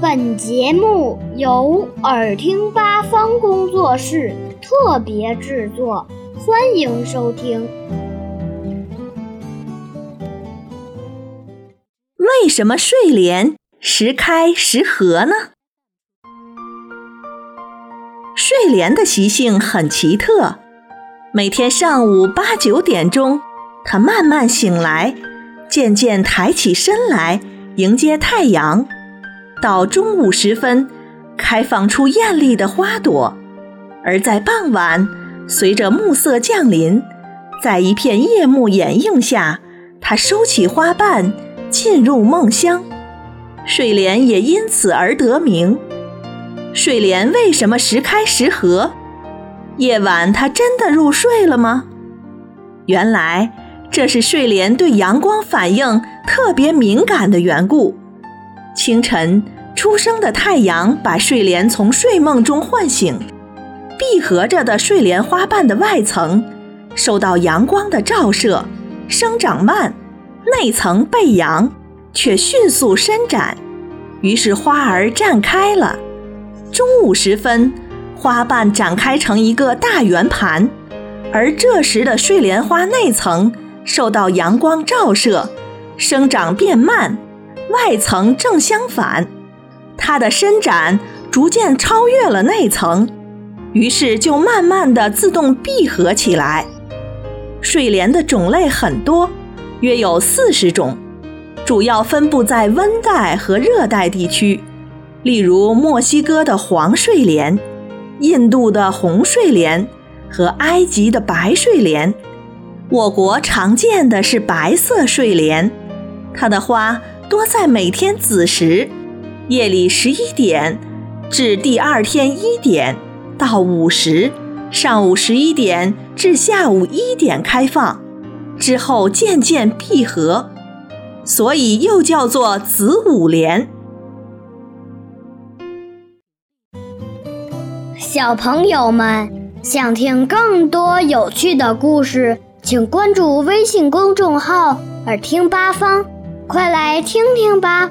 本节目由耳听八方工作室特别制作，欢迎收听。为什么睡莲时开时合呢？睡莲的习性很奇特，每天上午八九点钟，它慢慢醒来，渐渐抬起身来迎接太阳。到中午时分，开放出艳丽的花朵；而在傍晚，随着暮色降临，在一片夜幕掩映下，它收起花瓣，进入梦乡。睡莲也因此而得名。睡莲为什么时开时合？夜晚它真的入睡了吗？原来这是睡莲对阳光反应特别敏感的缘故。清晨。初升的太阳把睡莲从睡梦中唤醒，闭合着的睡莲花瓣的外层受到阳光的照射，生长慢；内层背阳，却迅速伸展，于是花儿绽开了。中午时分，花瓣展开成一个大圆盘，而这时的睡莲花内层受到阳光照射，生长变慢；外层正相反。它的伸展逐渐超越了内层，于是就慢慢的自动闭合起来。睡莲的种类很多，约有四十种，主要分布在温带和热带地区，例如墨西哥的黄睡莲、印度的红睡莲和埃及的白睡莲。我国常见的是白色睡莲，它的花多在每天子时。夜里十一点至第二天一点到午时，上午十一点至下午一点开放，之后渐渐闭合，所以又叫做子午莲。小朋友们想听更多有趣的故事，请关注微信公众号“耳听八方”，快来听听吧。